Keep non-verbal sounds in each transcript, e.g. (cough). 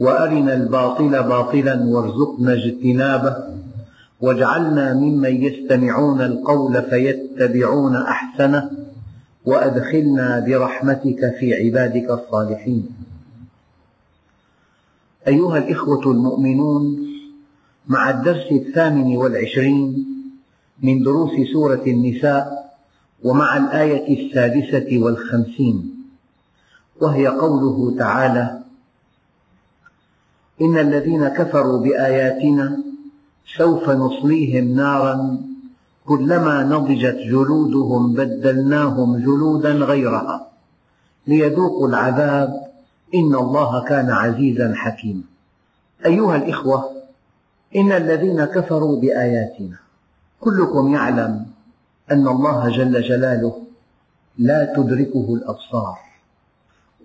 وأرنا الباطل باطلا وارزقنا اجتنابه واجعلنا ممن يستمعون القول فيتبعون أحسنه وأدخلنا برحمتك في عبادك الصالحين. أيها الإخوة المؤمنون مع الدرس الثامن والعشرين من دروس سورة النساء ومع الآية السادسة والخمسين وهي قوله تعالى إن الذين كفروا بآياتنا سوف نصليهم نارا كلما نضجت جلودهم بدلناهم جلودا غيرها ليذوقوا العذاب إن الله كان عزيزا حكيما. أيها الإخوة إن الذين كفروا بآياتنا كلكم يعلم أن الله جل جلاله لا تدركه الأبصار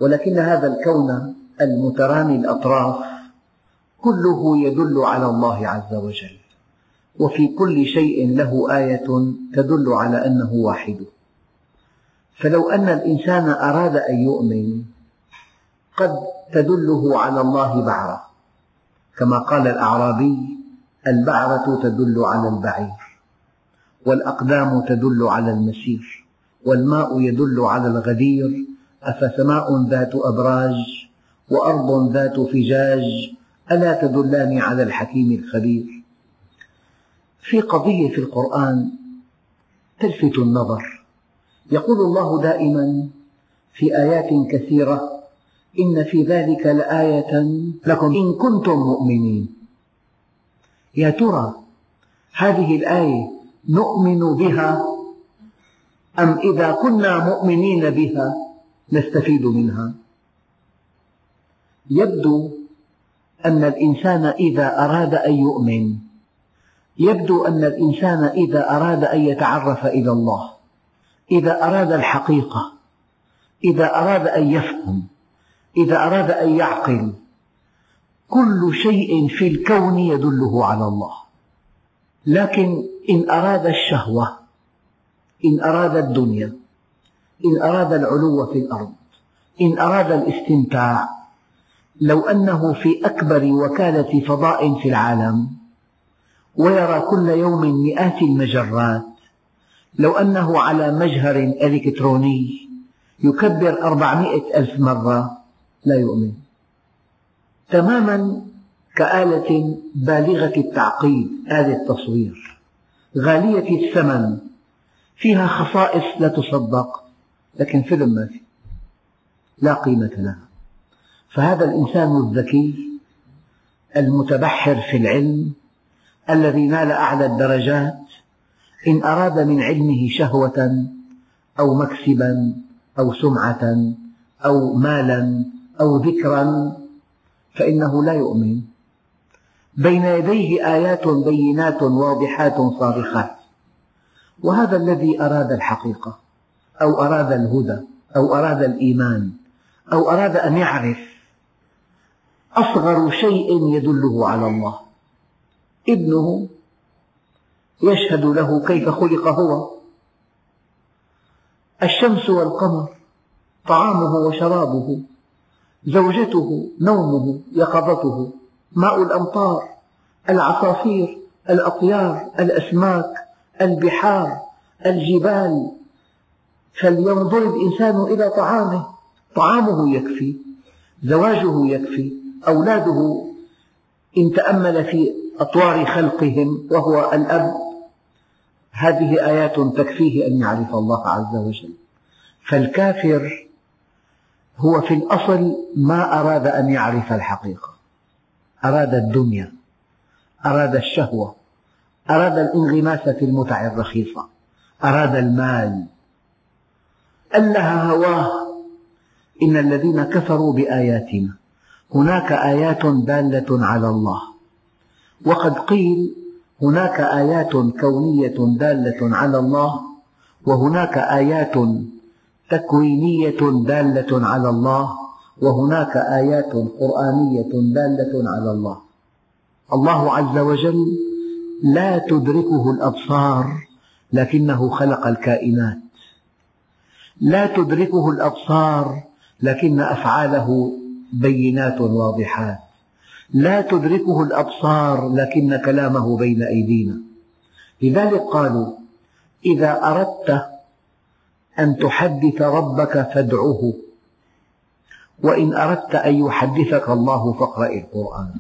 ولكن هذا الكون المترامي الأطراف كله يدل على الله عز وجل. وفي كل شيء له آية تدل على أنه واحد. فلو أن الإنسان أراد أن يؤمن قد تدله على الله بعرة. كما قال الأعرابي البعرة تدل على البعير والأقدام تدل على المسير والماء يدل على الغدير. أفسماء ذات أبراج وأرض ذات فجاج ألا تدلان على الحكيم الخبير؟ في قضية في القرآن تلفت النظر. يقول الله دائما في آيات كثيرة إن في ذلك لآية لكم. إن كنتم مؤمنين. يا ترى هذه الآية نؤمن بها؟ أم إذا كنا مؤمنين بها نستفيد منها؟ يبدو أن الإنسان إذا أراد أن يؤمن يبدو أن الإنسان إذا أراد أن يتعرف إلى الله إذا أراد الحقيقة إذا أراد أن يفهم إذا أراد أن يعقل كل شيء في الكون يدله على الله. لكن إن أراد الشهوة إن أراد الدنيا إن أراد العلو في الأرض إن أراد الاستمتاع لو أنه في أكبر وكالة فضاء في العالم ويرى كل يوم مئات المجرات لو أنه على مجهر إلكتروني يكبر أربعمائة ألف مرة لا يؤمن. تماما كآلة بالغة التعقيد آلة تصوير غالية الثمن فيها خصائص لا تصدق لكن فيلم ما في لا قيمة لها. فهذا الإنسان الذكي المتبحر في العلم الذي نال أعلى الدرجات إن أراد من علمه شهوة أو مكسبا أو سمعة أو مالا أو ذكرا فإنه لا يؤمن. بين يديه آيات بينات واضحات صارخات. وهذا الذي أراد الحقيقة أو أراد الهدى أو أراد الإيمان أو أراد أن يعرف أصغر شيء يدله على الله. ابنه يشهد له كيف خلق هو. الشمس والقمر طعامه وشرابه زوجته نومه يقظته ماء الأمطار العصافير الأطيار الأسماك البحار الجبال. فلينظر الإنسان إلى طعامه. طعامه يكفي زواجه يكفي. أولاده إن تأمل في أطوار خلقهم وهو الأب هذه آيات تكفيه أن يعرف الله عز وجل. فالكافر هو في الأصل ما أراد أن يعرف الحقيقة. أراد الدنيا أراد الشهوة أراد الانغماس في المتع الرخيصة أراد المال. ألها هواه إن الذين كفروا بآياتنا هناك آيات دالة على الله. وقد قيل هناك آيات كونية دالة على الله وهناك آيات تكوينية دالة على الله وهناك آيات قرآنية دالة على الله. الله عز وجل لا تدركه الأبصار لكنه خلق الكائنات. لا تدركه الأبصار لكن أفعاله بينات واضحات. لا تدركه الأبصار لكن كلامه بين أيدينا. لذلك قالوا إذا أردت أن تحدث ربك فادعه وإن أردت أن يحدثك الله فاقرأ القرآن.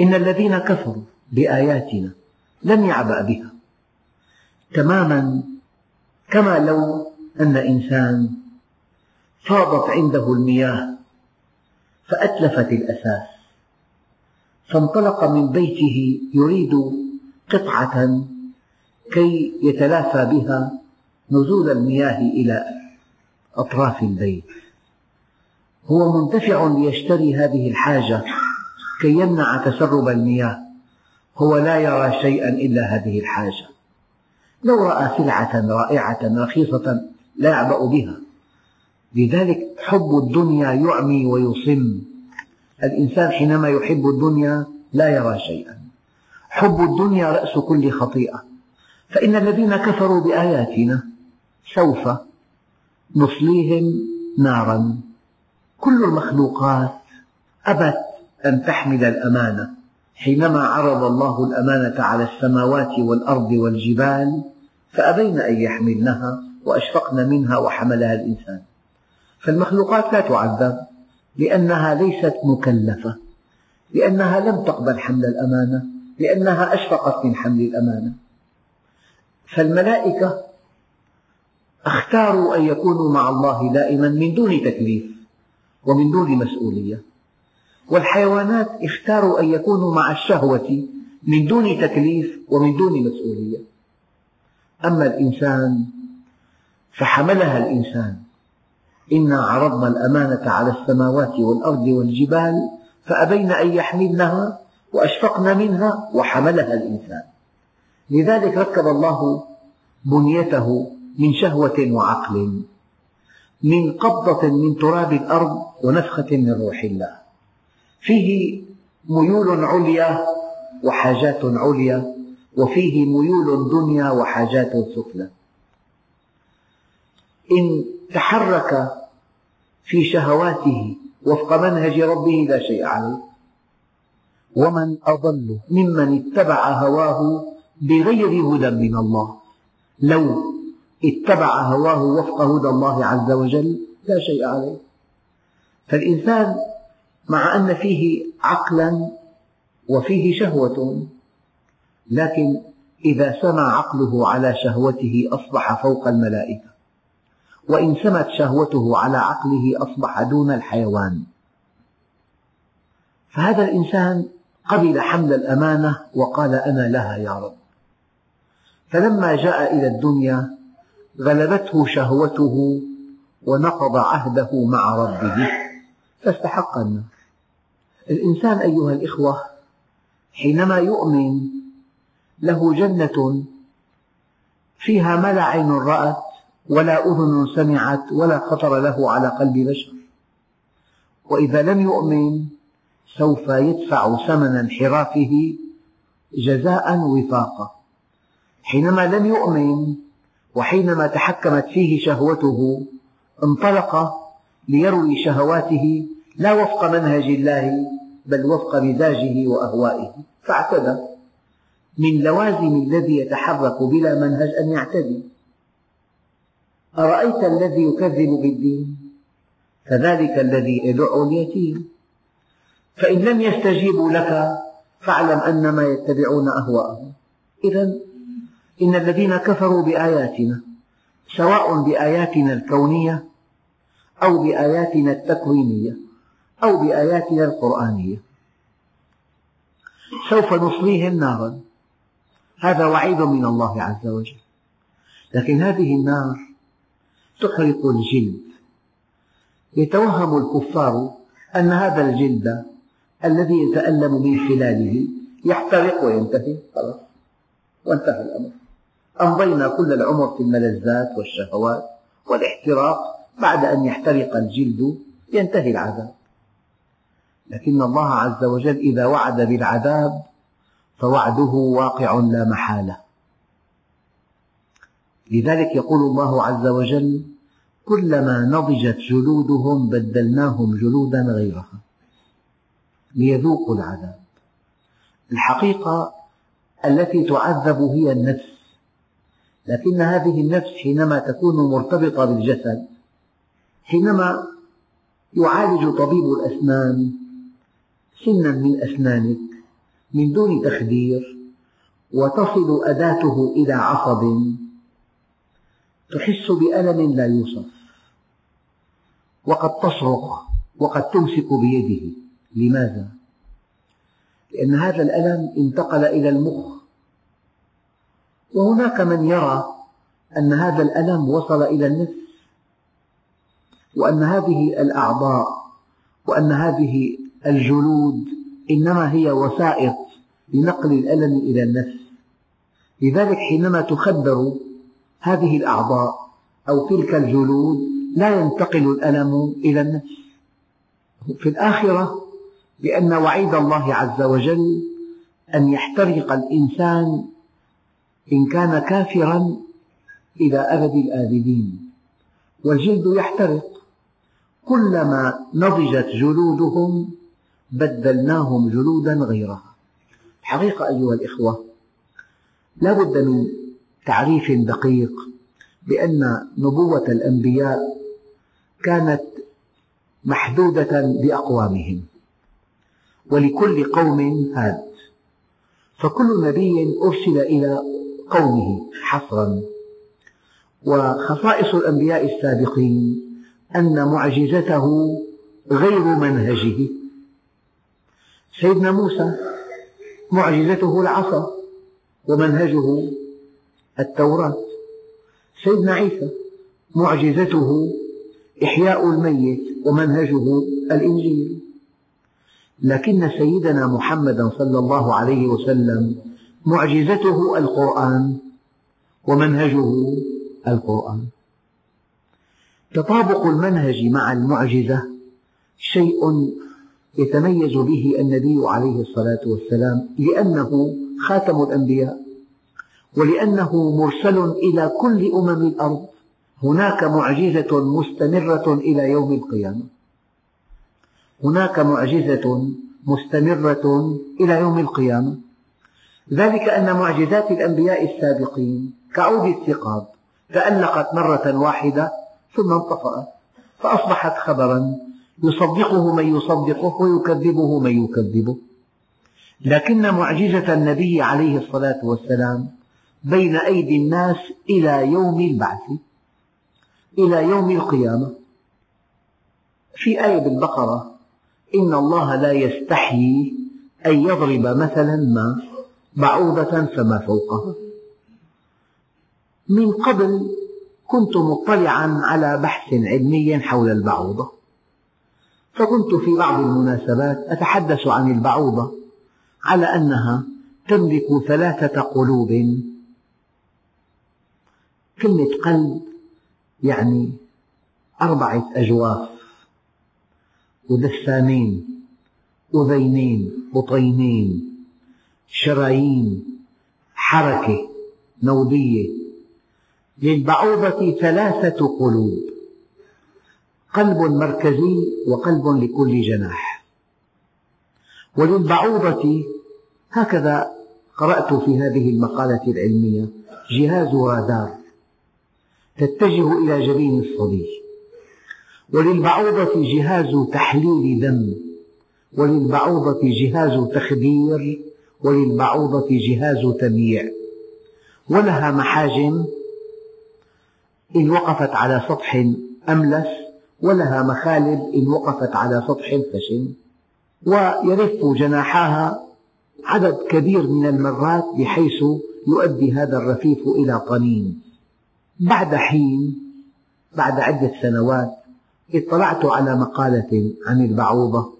إن الذين كفروا بآياتنا لم يعبأ بها. تماما كما لو أن إنسان فاضت عنده المياه فأتلفت الأساس فانطلق من بيته يريد قطعة كي يتلافى بها نزول المياه إلى أطراف البيت. هو مندفع ليشتري هذه الحاجة كي يمنع تسرب المياه. هو لا يرى شيئا إلا هذه الحاجة. لو رأى سلعة رائعة رخيصة لا يعبأ بها. لذلك حب الدنيا يعمي ويصم. الإنسان حينما يحب الدنيا لا يرى شيئا. حب الدنيا رأس كل خطيئة. فإن الذين كفروا بآياتنا سوف نصليهم نارا. كل المخلوقات أبت أن تحمل الأمانة. حينما عرض الله الأمانة على السماوات والأرض والجبال فأبين أن يحملنها وأشفقن منها وحملها الإنسان. فالمخلوقات لا تعذب لأنها ليست مكلفة لأنها لم تقبل حمل الأمانة لأنها أشفقت من حمل الأمانة. فالملائكة اختاروا أن يكونوا مع الله دائما من دون تكليف ومن دون مسؤولية. والحيوانات اختاروا أن يكونوا مع الشهوة من دون تكليف ومن دون مسؤولية. أما الإنسان فحملها الإنسان. إنا عرضنا الأمانة على السماوات والأرض والجبال فأبين أن يحملنها وأشفقن منها وحملها الإنسان. لذلك ركب الله بنيته من شهوة وعقل من قبضة من تراب الأرض ونفخة من روح الله. فيه ميول عليا وحاجات عليا وفيه ميول دنيا وحاجات سفلى. إن تحرك في شهواته وفق منهج ربه لا شيء عليه. ومن أضل ممن اتبع هواه بغير هدى من الله. لو اتبع هواه وفق هدى الله عز وجل لا شيء عليه. فالإنسان مع أن فيه عقلا وفيه شهوة لكن إذا سمى عقله على شهوته أصبح فوق الملائكة. وإن سمت شهوته على عقله أصبح دون الحيوان. فهذا الإنسان قبل حمل الأمانة وقال أنا لها يا رب. فلما جاء إلى الدنيا غلبته شهوته ونقض عهده مع ربه. فاستحق النار. الإنسان أيها الإخوة حينما يؤمن له جنة فيها ما لا عين رأت ولا أذن سمعت ولا خطر له على قلب بشر. وإذا لم يؤمن سوف يدفع ثمن انحرافه جزاء وفاقا. حينما لم يؤمن وحينما تحكمت فيه شهوته انطلق ليروي شهواته لا وفق منهج الله بل وفق مزاجه وأهوائه. فاعتدى من لوازم الذي يتحرك بلا منهج أن يعتدي أرأيت الذي يكذب بالدين؟ فذلك الذي يدع اليتيم. فإن لم يستجيبوا لك فاعلم أنما يتبعون أهواءهم. إذا إن الذين كفروا بآياتنا سواء بآياتنا الكونية أو بآياتنا التكوينية أو بآياتنا القرآنية. سوف نصليهم نارا. هذا وعيد من الله عز وجل. لكن هذه النار تحرق الجلد يتوهم الكفار أن هذا الجلد الذي يتألم من خلاله يحترق وينتهي خلاص. وانتهى الأمر. أمضينا كل العمر في الملذات والشهوات والاحتراق. بعد أن يحترق الجلد ينتهي العذاب. لكن الله عز وجل إذا وعد بالعذاب فوعده واقع لا محالة. لذلك يقول الله عز وجل كلما نضجت جلودهم بدلناهم جلودا غيرها. ليذوقوا العذاب. الحقيقة التي تعذب هي النفس. لكن هذه النفس حينما تكون مرتبطة بالجسد حينما يعالج طبيب الأسنان سنا من أسنانك من دون تخدير وتصل أداته إلى عصب تحس بألم لا يوصف. وقد تصرخ وقد تمسك بيده. لماذا؟ لأن هذا الألم انتقل إلى المخ. وهناك من يرى أن هذا الألم وصل إلى النفس. وأن هذه الأعضاء وأن هذه الجلود إنما هي وسائط لنقل الألم إلى النفس. لذلك حينما تخدر هذه الأعضاء أو تلك الجلود لا ينتقل الألم إلى النفس. في الآخرة لأن وعيد الله عز وجل أن يحترق الإنسان إن كان كافرا إلى أبد الآبدين. والجلد يحترق. كلما نضجت جلودهم بدلناهم جلودا غيرها. الحقيقة أيها الإخوة لا بد من تعريف دقيق بأن نبوة الأنبياء كانت محدودة بأقوامهم ولكل قوم هاد فكل نبي أرسل إلى قومه حصرا. وخصائص الأنبياء السابقين أن معجزته غير منهجه. سيدنا موسى معجزته العصا ومنهجه التوراة. سيدنا عيسى معجزته إحياء الميت ومنهجه الإنجيل. لكن سيدنا محمدا صلى الله عليه وسلم معجزته القرآن ومنهجه القرآن. تطابق المنهج مع المعجزة شيء يتميز به النبي عليه الصلاة والسلام لأنه خاتم الأنبياء. ولأنه مرسل إلى كل أمم الأرض. هناك معجزة مستمرة إلى يوم القيامة. هناك معجزة مستمرة إلى يوم القيامة. ذلك أن معجزات الأنبياء السابقين كعود الثقاب تألقت مرة واحدة ثم انطفأت فأصبحت خبرا يصدقه من يصدقه ويكذبه من يكذبه. لكن معجزة النبي عليه الصلاة والسلام بين أيدي الناس إلى يوم البعث إلى يوم القيامة. في آية بالبقرة إن الله لا يستحيي أن يضرب مثلا ما بعوضة فما فوقها من قبل كنت مطلعا على بحث علمي حول البعوضة فكنت في بعض المناسبات أتحدث عن البعوضة على أنها تملك ثلاثة قلوب كلمة قلب يعني أربعة أجواف ودسامين أذينين بطينين شرايين حركة نودية للبعوضة ثلاثة قلوب قلب مركزي وقلب لكل جناح. وللبعوضة هكذا قرأت في هذه المقالة العلمية جهاز رادار تتجه إلى جبين الصبي. وللبعوضة جهاز تحليل دم وللبعوضة جهاز تخدير وللبعوضة جهاز تمييع ولها محاجم إن وقفت على سطح أملس ولها مخالب إن وقفت على سطح خشن ويرف جناحاها عدد كبير من المرات بحيث يؤدي هذا الرفيف إلى طنين بعد حين بعد عدة سنوات اطلعت على مقالة عن البعوضة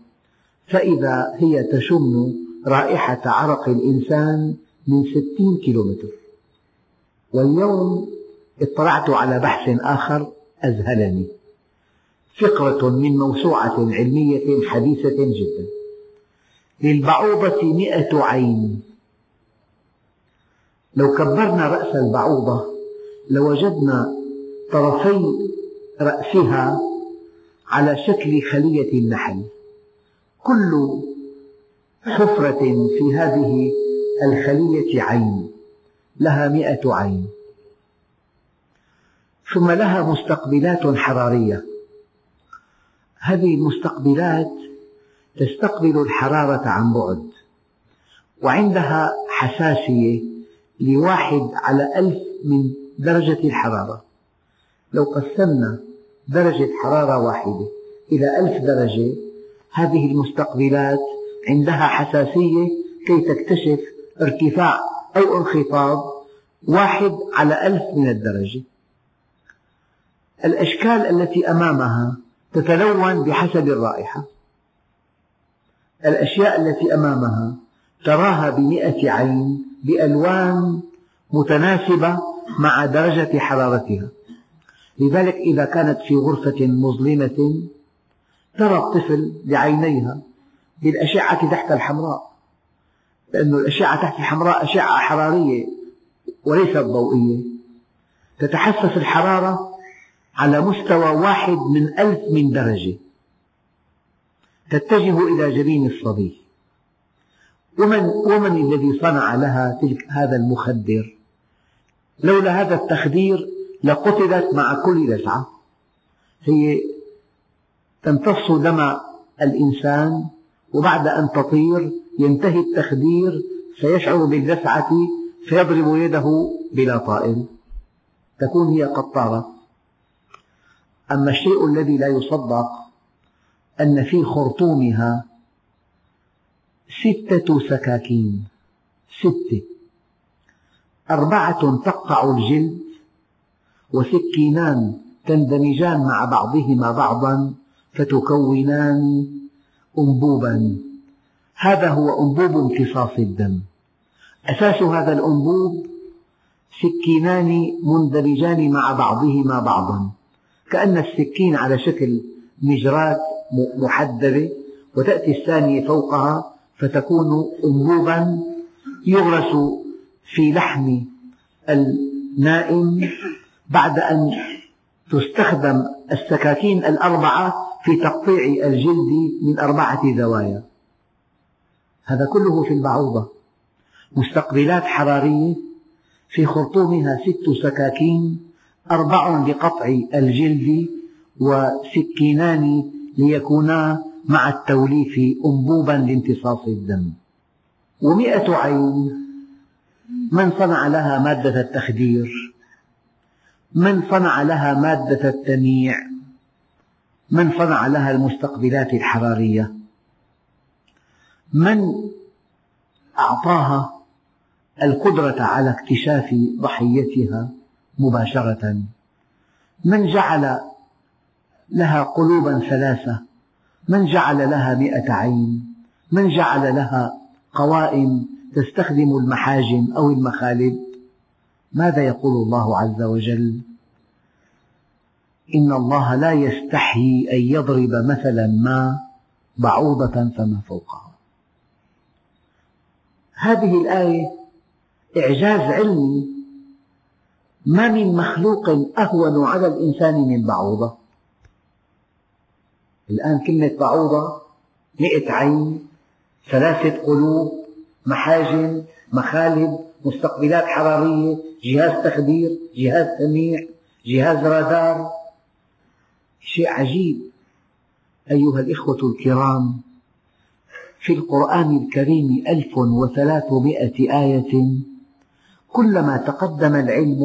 فإذا هي تشم رائحة عرق الإنسان من ستين كيلومتر. واليوم اطلعت على بحث آخر أذهلني. فقرة من موسوعة علمية حديثة جدا. للبعوضة مئة عين. لو كبرنا رأس البعوضة لوجدنا طرفي رأسها على شكل خلية النحل. كل حفرة في هذه الخلية عين لها مئة عين. ثم لها مستقبلات حرارية. هذه المستقبلات تستقبل الحرارة عن بعد وعندها حساسية لواحد على ألف من درجة الحرارة. لو قسمنا درجة حرارة واحدة إلى ألف درجة هذه المستقبلات عندها حساسية كي تكتشف ارتفاع أو انخفاض واحد على ألف من الدرجة. الأشكال التي أمامها تتلون بحسب الرائحة. الأشياء التي أمامها تراها بمئة عين بألوان متناسبة مع درجة حرارتها. لذلك إذا كانت في غرفة مظلمة ترى الطفل بعينيها بالأشعة تحت الحمراء. لأن الأشعة تحت الحمراء أشعة حرارية وليست ضوئية. تتحسس الحرارة على مستوى واحد من ألف من درجة. تتجه إلى جبين الصبي. ومن, ومن الذي صنع لها تلك هذا المخدر؟ لولا هذا التخدير لقتلت مع كل لسعة هي تمتص دم الإنسان وبعد أن تطير ينتهي التخدير فيشعر باللسعة فيضرب يده بلا طائل. تكون هي قد طارت أما الشيء الذي لا يصدق أن في خرطومها ستة سكاكين. ستة. أربعة تقطع الجلد وسكينان تندمجان مع بعضهما بعضا فتكونان أنبوبا. هذا هو أنبوب امتصاص الدم. أساس هذا الأنبوب سكينان مندمجان مع بعضهما بعضا. كأن السكين على شكل مجرات محدبة وتأتي الثانية فوقها فتكون أنبوبا يغرس في لحم النائم بعد أن تستخدم السكاكين الأربعة في تقطيع الجلد من أربعة زوايا. هذا كله في البعوضة مستقبلات حرارية. في خرطومها ست سكاكين أربع لقطع الجلد وسكينان ليكونا مع التوليف أنبوبا لامتصاص الدم. ومئة عين من صنع لها مادة التخدير؟ من صنع لها مادة التمييع من صنع لها المستقبلات الحرارية؟ من أعطاها القدرة على اكتشاف ضحيتها مباشرة؟ من جعل لها قلوبا ثلاثة؟ من جعل لها مئة عين؟ من جعل لها قوائم تستخدم المحاجم أو المخالب؟ ماذا يقول الله عز وجل؟ إن الله لا يستحيي أن يضرب مثلا ما بعوضة فما فوقها. هذه الآية إعجاز علمي. ما من مخلوق أهون على الإنسان من بعوضة. الآن كلمة بعوضة مئة عين ثلاثة قلوب محاجم مخالب مستقبلات حرارية جهاز تخدير جهاز سميع جهاز رادار. شيء عجيب أيها الإخوة الكرام في القرآن الكريم ألف وثلاثمائة آية كلما تقدم العلم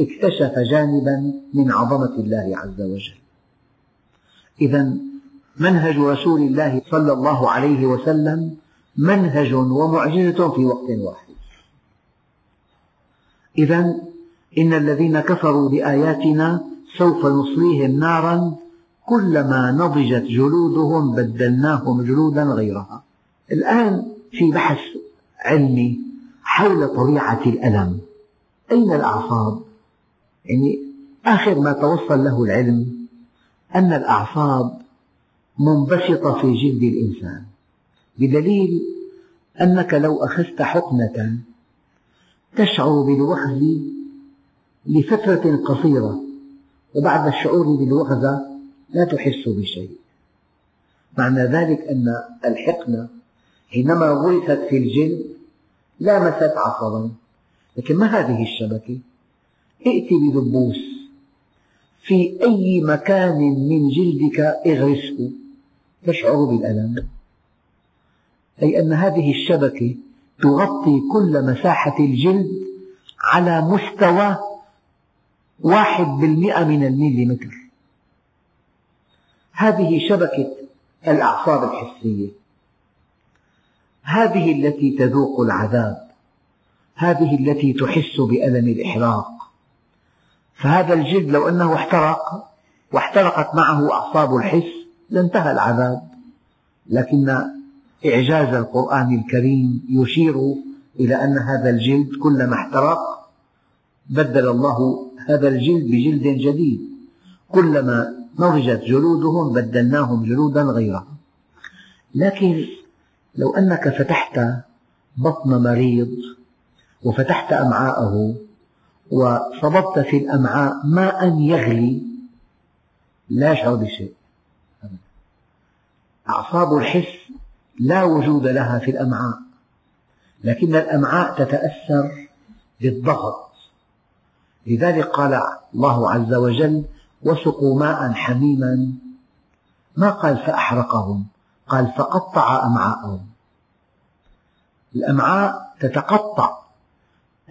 اكتشف جانبا من عظمة الله عز وجل. إذا منهج رسول الله صلى الله عليه وسلم منهج ومعجزة في وقت واحد. إذا إن الذين كفروا بآياتنا سوف نصليهم نارا كلما نضجت جلودهم بدلناهم جلودا غيرها. الآن في بحث علمي حول طبيعة الألم. أين الأعصاب؟ يعني آخر ما توصل له العلم أن الأعصاب منبسطة في جلد الإنسان. بدليل أنك لو أخذت حقنة تشعر بالوخز لفترة قصيرة وبعد الشعور بالوخزة لا تحس بشيء. معنى ذلك أن الحقنة حينما غرست في الجلد لامست عصبا. لكن ما هذه الشبكة؟ ائت بدبوس. في أي مكان من جلدك اغرسه تشعر بالألم. أي أن هذه الشبكة تغطي كل مساحة الجلد على مستوى واحد بالمئة من الميليمتر. هذه شبكة الأعصاب الحسية. هذه التي تذوق العذاب. هذه التي تحس بألم الإحراق. فهذا الجلد لو أنه احترق واحترقت معه أعصاب الحس لانتهى العذاب. لكن إعجاز القرآن الكريم يشير إلى أن هذا الجلد كلما احترق بدل الله هذا الجلد بجلد جديد. كلما نضجت جلودهم بدلناهم جلودا غيرها لكن لو أنك فتحت بطن مريض وفتحت أمعاءه وصببت في الأمعاء ماء يغلي لا يشعر بشيء. أعصاب الحس لا وجود لها في الأمعاء. لكن الأمعاء تتأثر بالضغط. لذلك قال الله عز وجل وسقوا ماء حميما. ما قال فأحرقهم؟ قال فقطع أمعاءهم. الأمعاء تتقطع.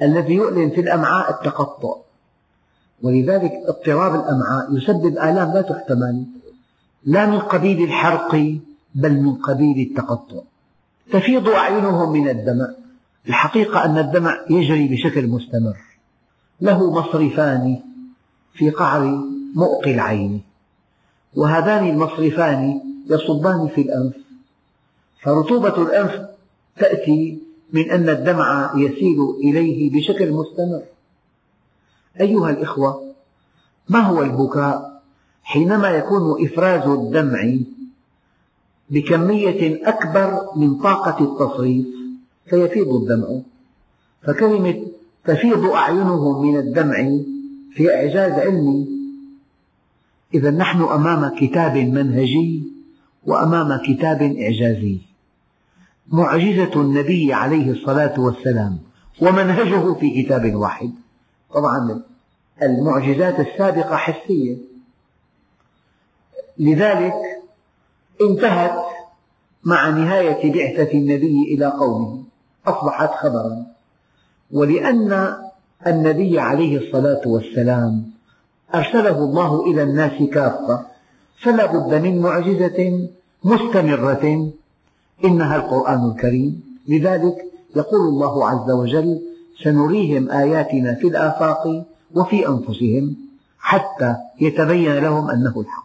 الذي يؤلم في الأمعاء التقطع. ولذلك اضطراب الأمعاء يسبب آلام لا تحتمل. لا من قبيل الحرق بل من قبيل التقطع. تفيض أعينهم من الدمع. الحقيقة أن الدمع يجري بشكل مستمر. له مصرفان في قعر مؤقي العين. وهذان المصرفان يصبان في الأنف. فرطوبة الأنف تأتي من أن الدمع يسيل إليه بشكل مستمر. أيها الإخوة ما هو البكاء حينما يكون إفراز الدمع بكمية أكبر من طاقة التصريف فيفيض الدمع. فكلمة تفيض أعينهم من الدمع في إعجاز علمي. إذا نحن أمام كتاب منهجي وأمام كتاب إعجازي. معجزة النبي عليه الصلاة والسلام ومنهجه في كتاب واحد. طبعا المعجزات السابقة حسية. لذلك انتهت مع نهاية بعثة النبي إلى قومه. أصبحت خبرا. ولأن النبي عليه الصلاة والسلام أرسله الله إلى الناس كافة. فلا بد من معجزة مستمرة. إنها القرآن الكريم. لذلك يقول الله عز وجل سنريهم آياتنا في الآفاق وفي أنفسهم حتى يتبين لهم أنه الحق.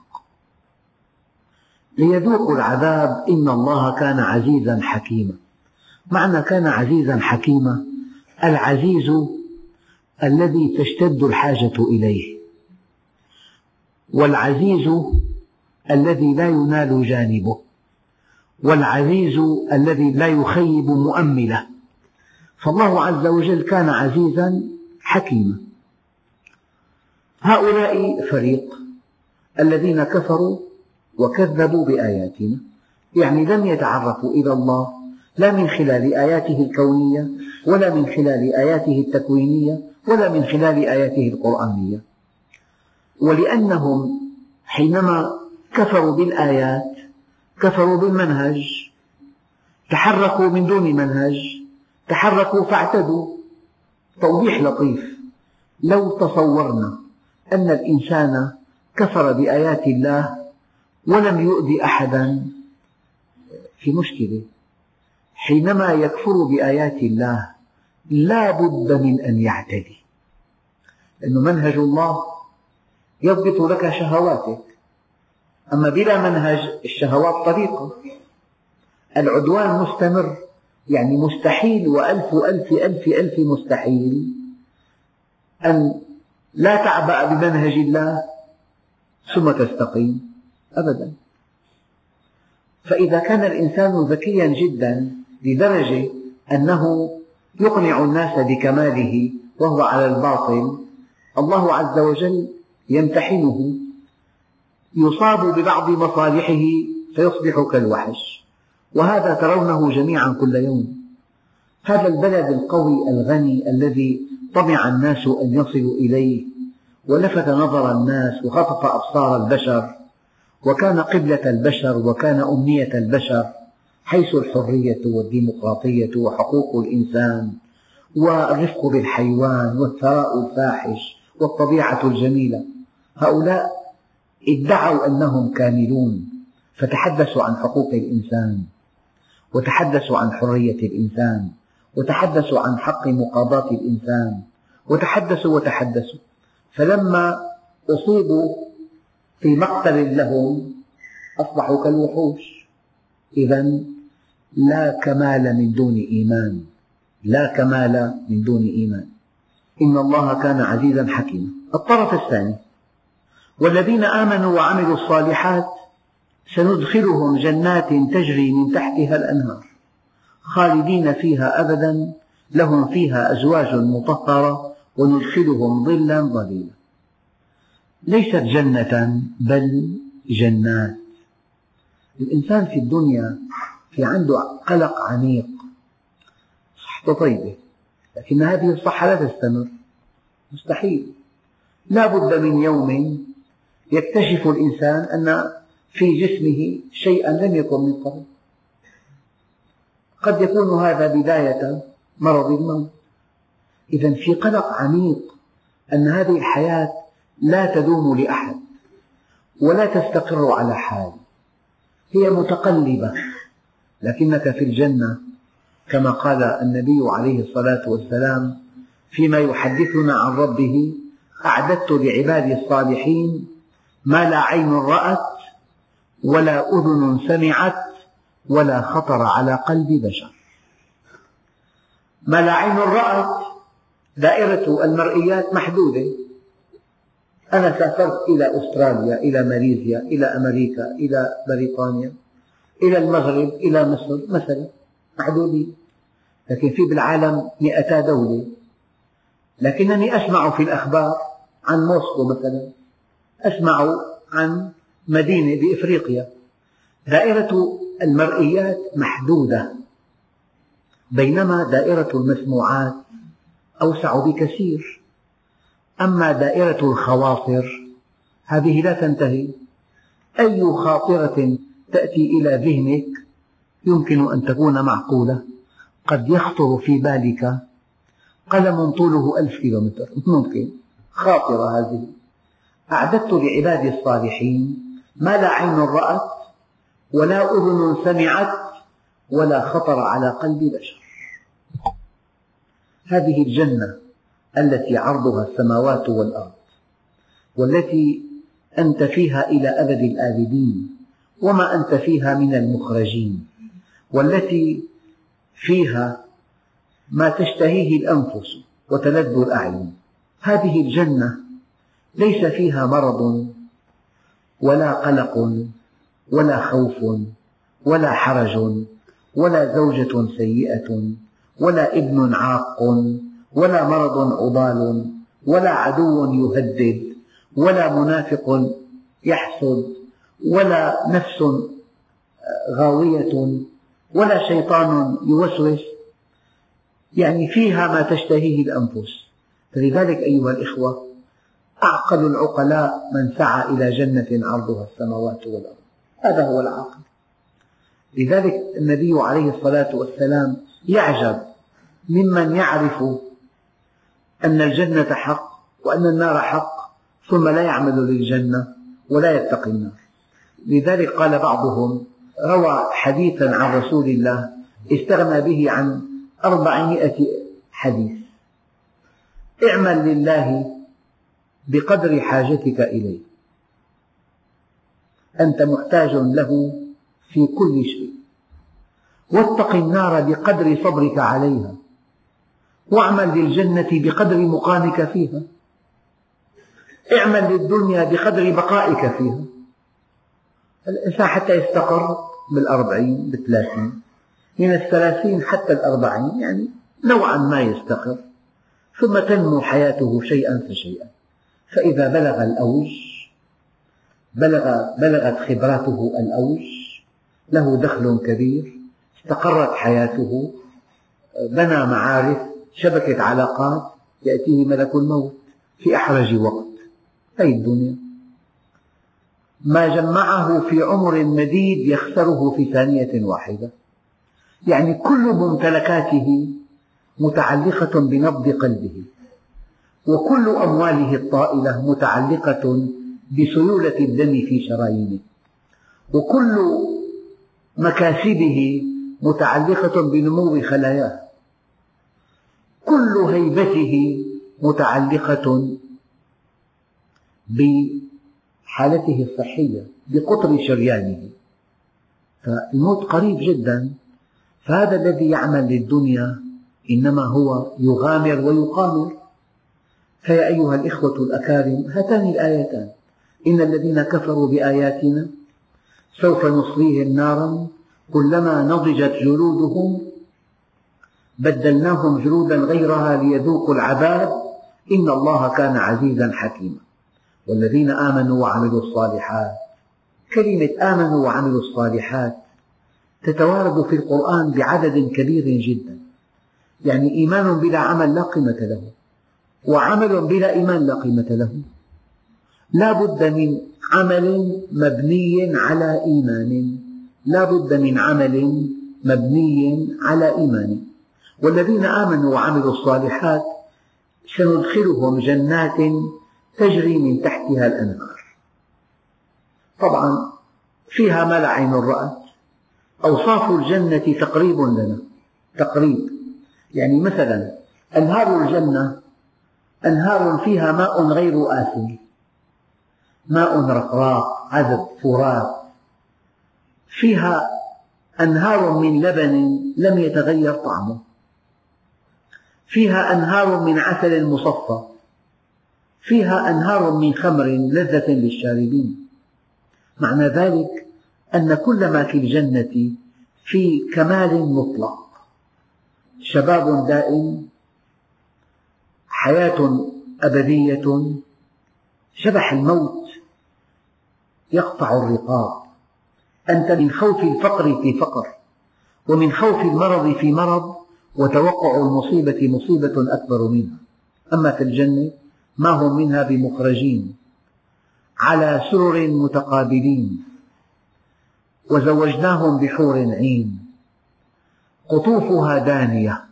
ليذوقوا العذاب إن الله كان عزيزا حكيما. معنى كان عزيزا حكيما؟ العزيز الذي تشتد الحاجة إليه. والعزيز الذي لا ينال جانبه. والعزيز الذي لا يخيب مؤمله. فالله عز وجل كان عزيزا حكيما. هؤلاء فريق الذين كفروا وكذبوا بآياتنا. يعني لم يتعرفوا إلى الله لا من خلال آياته الكونية ولا من خلال آياته التكوينية ولا من خلال آياته القرآنية. ولأنهم حينما كفروا بالآيات كفروا بالمنهج تحركوا من دون منهج تحركوا فاعتدوا. توضيح لطيف. لو تصورنا أن الإنسان كفر بآيات الله ولم يؤذي أحدا في مشكلة. حينما يكفر بآيات الله لا بد من أن يعتدي. لأن منهج الله يضبط لك شهواتك. أما بلا منهج الشهوات طريقة. العدوان مستمر. يعني مستحيل وألف ألف ألف ألف مستحيل أن لا تعبأ بمنهج الله ثم تستقيم. أبدا. فإذا كان الإنسان ذكيا جدا لدرجة أنه يقنع الناس بكماله وهو على الباطل الله عز وجل يمتحنه يصاب ببعض مصالحه فيصبح كالوحش. وهذا ترونه جميعا كل يوم. هذا البلد القوي الغني الذي طمع الناس أن يصلوا إليه ولفت نظر الناس وخطف أبصار البشر. وكان قبلة البشر وكان أمنية البشر حيث الحرية والديمقراطية وحقوق الإنسان والرفق بالحيوان والثراء الفاحش والطبيعة الجميلة. هؤلاء ادعوا أنهم كاملون فتحدثوا عن حقوق الإنسان وتحدثوا عن حرية الإنسان وتحدثوا عن حق مقاضاة الإنسان وتحدثوا وتحدثوا. فلما أصيبوا في مقتل لهم أصبحوا كالوحوش. إذا لا كمال من دون إيمان. لا كمال من دون إيمان. إن الله كان عزيزا حكيما. الطرف الثاني. والذين آمنوا وعملوا الصالحات سندخلهم جنات تجري من تحتها الأنهار. خالدين فيها أبدا. لهم فيها أزواج مطهرة. وندخلهم ظلا ظليلا. ليست جنة بل جنات. الإنسان في الدنيا في عنده قلق عميق. صحته طيبة لكن هذه الصحة لا تستمر. مستحيل. لا بد من يوم يكتشف الإنسان أن في جسمه شيئا لم يكن من قبل. قد يكون هذا بداية مرض الموت. إذا في قلق عميق أن هذه الحياة لا تدوم لأحد ولا تستقر على حال. هي متقلبة لكنك في الجنة كما قال النبي عليه الصلاة والسلام فيما يحدثنا عن ربه أعددت لعبادي الصالحين ما لا عين رأت ولا أذن سمعت ولا خطر على قلب بشر. ما لا عين رأت دائرة المرئيات محدودة. أنا سافرت إلى أستراليا إلى ماليزيا إلى أمريكا إلى بريطانيا إلى المغرب إلى مصر. مثلا محدودين لكن في بالعالم مئتا دولة. لكنني أسمع في الأخبار عن موسكو مثلا. أسمع عن مدينة بإفريقيا. دائرة المرئيات محدودة. بينما دائرة المسموعات أوسع بكثير. أما دائرة الخواطر هذه لا تنتهي. أي خاطرة تأتي إلى ذهنك يمكن أن تكون معقولة. قد يخطر في بالك قلم طوله ألف كيلومتر. (laughs) ممكن. خاطرة هذه. أعددت لعبادي الصالحين ما لا عين رأت ولا أذن سمعت ولا خطر على قلب بشر. هذه الجنة. التي عرضها السماوات والأرض والتي أنت فيها إلى أبد الآبدين وما أنت فيها من المخرجين والتي فيها ما تشتهيه الأنفس وتلذ الأعين. هذه الجنة ليس فيها مرض ولا قلق ولا خوف ولا حرج ولا زوجة سيئة ولا ابن عاق ولا مرض عضال ولا عدو يهدد ولا منافق يحسد ولا نفس غاوية ولا شيطان يوسوس. يعني فيها ما تشتهيه الأنفس. فلذلك أيها الإخوة أعقل العقلاء من سعى إلى جنة عرضها السماوات والأرض. هذا هو العاقل لذلك النبي عليه الصلاة والسلام يعجب ممن يعرف أن الجنة حق وأن النار حق ثم لا يعمل للجنة ولا يتقي النار. لذلك قال بعضهم روى حديثا عن رسول الله استغنى به عن أربعمائة حديث. اعمل لله بقدر حاجتك إليه. أنت محتاج له في كل شيء. واتق النار بقدر صبرك عليها. واعمل للجنة بقدر مقامك فيها. اعمل للدنيا بقدر بقائك فيها. الإنسان حتى يستقر بالأربعين بالثلاثين من الثلاثين حتى الأربعين يعني نوعا ما يستقر. ثم تنمو حياته شيئا فشيئا. فإذا بلغ الأوج بلغ بلغت خبراته الأوج له دخل كبير استقرت حياته بنى معارف شبكة علاقات يأتيه ملك الموت في أحرج وقت. هذه الدنيا؟ ما جمعه في عمر مديد يخسره في ثانية واحدة. يعني كل ممتلكاته متعلقة بنبض قلبه وكل أمواله الطائلة متعلقة بسيولة الدم في شرايينه وكل مكاسبه متعلقة بنمو خلاياه. كل هيبته متعلقة بحالته الصحية بقطر شريانه. فالموت قريب جدا. فهذا الذي يعمل للدنيا إنما هو يغامر ويقامر. فيا أيها الإخوة الأكارم هاتان الآيتان. إن الذين كفروا بآياتنا سوف نصليهم نارا كلما نضجت جلودهم بدلناهم جلودا غيرها ليذوقوا العذاب. إن الله كان عزيزا حكيما. والذين آمنوا وعملوا الصالحات كلمة آمنوا وعملوا الصالحات تتوارد في القرآن بعدد كبير جدا. يعني إيمان بلا عمل لا قيمة له وعمل بلا إيمان لا قيمة له. لا بد من عمل مبني على إيمان. لا بد من عمل مبني على إيمان. والذين آمنوا وعملوا الصالحات سندخلهم جنات تجري من تحتها الأنهار. طبعا فيها ما لا عين رأت. أوصاف الجنة تقريب لنا. تقريب. يعني مثلا أنهار الجنة أنهار فيها ماء غير آسن ماء رقراق عذب فرات فيها أنهار من لبن لم يتغير طعمه. فيها أنهار من عسل مصفى. فيها أنهار من خمر لذة للشاربين. معنى ذلك أن كل ما في الجنة في كمال مطلق. شباب دائم حياة أبدية شبح الموت يقطع الرقاب. أنت من خوف الفقر في فقر ومن خوف المرض في مرض وتوقع المصيبة مصيبة أكبر منها. أما في الجنة ما هم منها بمخرجين على سرر متقابلين وزوجناهم بحور عين. قطوفها دانية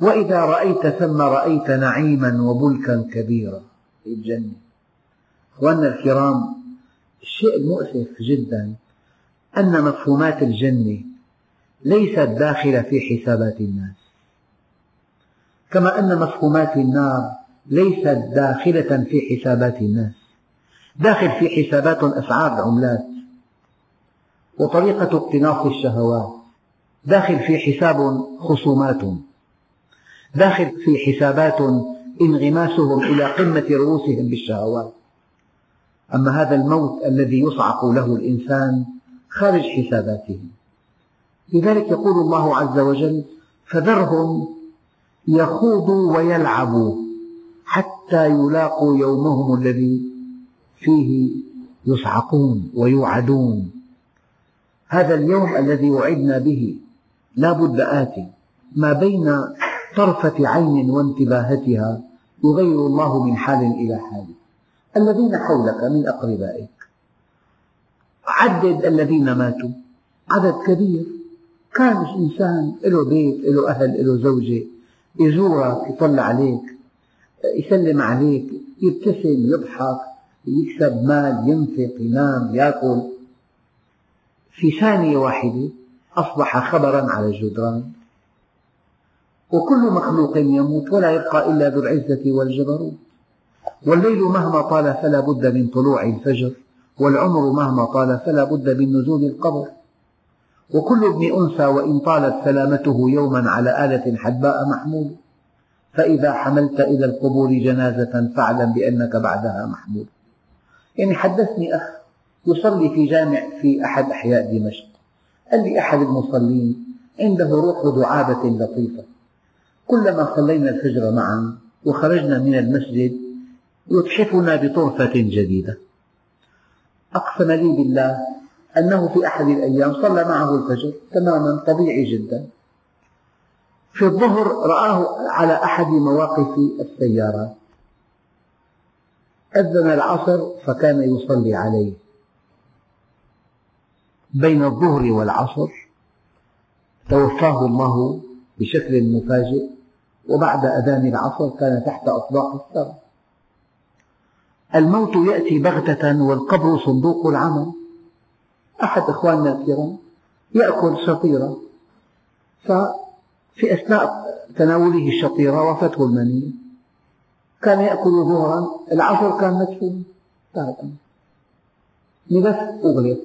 وإذا رأيت ثم رأيت نعيما وملكا كبيرا. في الجنة. أخواننا الكرام الشيء المؤسف جدا أن مفهومات الجنة ليست داخلة في حسابات الناس. كما أن مفهومات النار ليست داخلة في حسابات الناس. داخل في حسابات أسعار العملات وطريقة اقتناص الشهوات. داخل في حساب خصومات. داخل في حسابات انغماسهم إلى قمة رؤوسهم بالشهوات. أما هذا الموت الذي يصعق له الإنسان خارج حساباتهم لذلك يقول الله عز وجل فذرهم يخوضوا ويلعبوا حتى يلاقوا يومهم الذي فيه يصعقون ويوعدون. هذا اليوم الذي وعدنا به لا بد آتي ما بين طرفة عين وانتباهتها يغير الله من حال إلى حال. الذين حولك من أقربائك عدد الذين ماتوا عدد كبير. كان إنسان له بيت له أهل له زوجة يزورك يطلع عليك يسلم عليك يبتسم يضحك يكسب مال ينفق ينام يأكل. في ثانية واحدة أصبح خبرا على الجدران. وكل مخلوق يموت ولا يبقى إلا ذو العزة والجبروت. والليل مهما طال فلا بد من طلوع الفجر والعمر مهما طال فلا بد من نزول القبر. وكل ابن أنثى وإن طالت سلامته يوما على آلة حدباء محمول فإذا حملت إلى القبور جنازة فاعلم بأنك بعدها محمول يعني حدثني أخ يصلي في جامع في أحد أحياء دمشق. قال لي أحد المصلين عنده روح دعابة لطيفة. كلما صلينا الفجر معا وخرجنا من المسجد يتحفنا بطرفة جديدة. أقسم لي بالله أنه في أحد الأيام صلى معه الفجر تماما طبيعي جدا. في الظهر رآه على أحد مواقف السيارات أذن العصر فكان يصلي عليه. بين الظهر والعصر توفاه الله بشكل مفاجئ وبعد أذان العصر كان تحت أطباق الثرى الموت يأتي بغتة والقبر صندوق العمل. أحد إخواننا الكرام يأكل شطيرة ففي أثناء تناوله الشطيرة وافته المنية كان يأكل ظهرا العصر كان مدفون انتهت بس أغلق.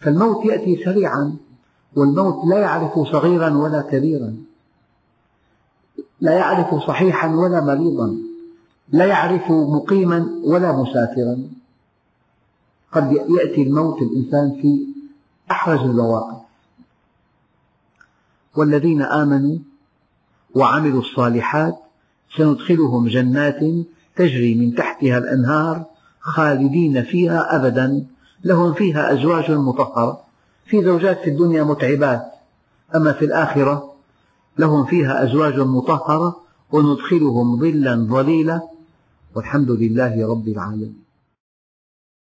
فالموت يأتي سريعا والموت لا يعرف صغيرا ولا كبيرا. لا يعرف صحيحا ولا مريضا. لا يعرف مقيما ولا مسافرا. قد يأتي الموت الإنسان في أحرج المواقف والذين آمنوا وعملوا الصالحات سندخلهم جنات تجري من تحتها الأنهار خالدين فيها أبدا. لهم فيها أزواج مطهرة. في زوجات في الدنيا متعبات. أما في الآخرة لهم فيها أزواج مطهرة. وندخلهم ظلا ظليلا. والحمد لله رب العالمين.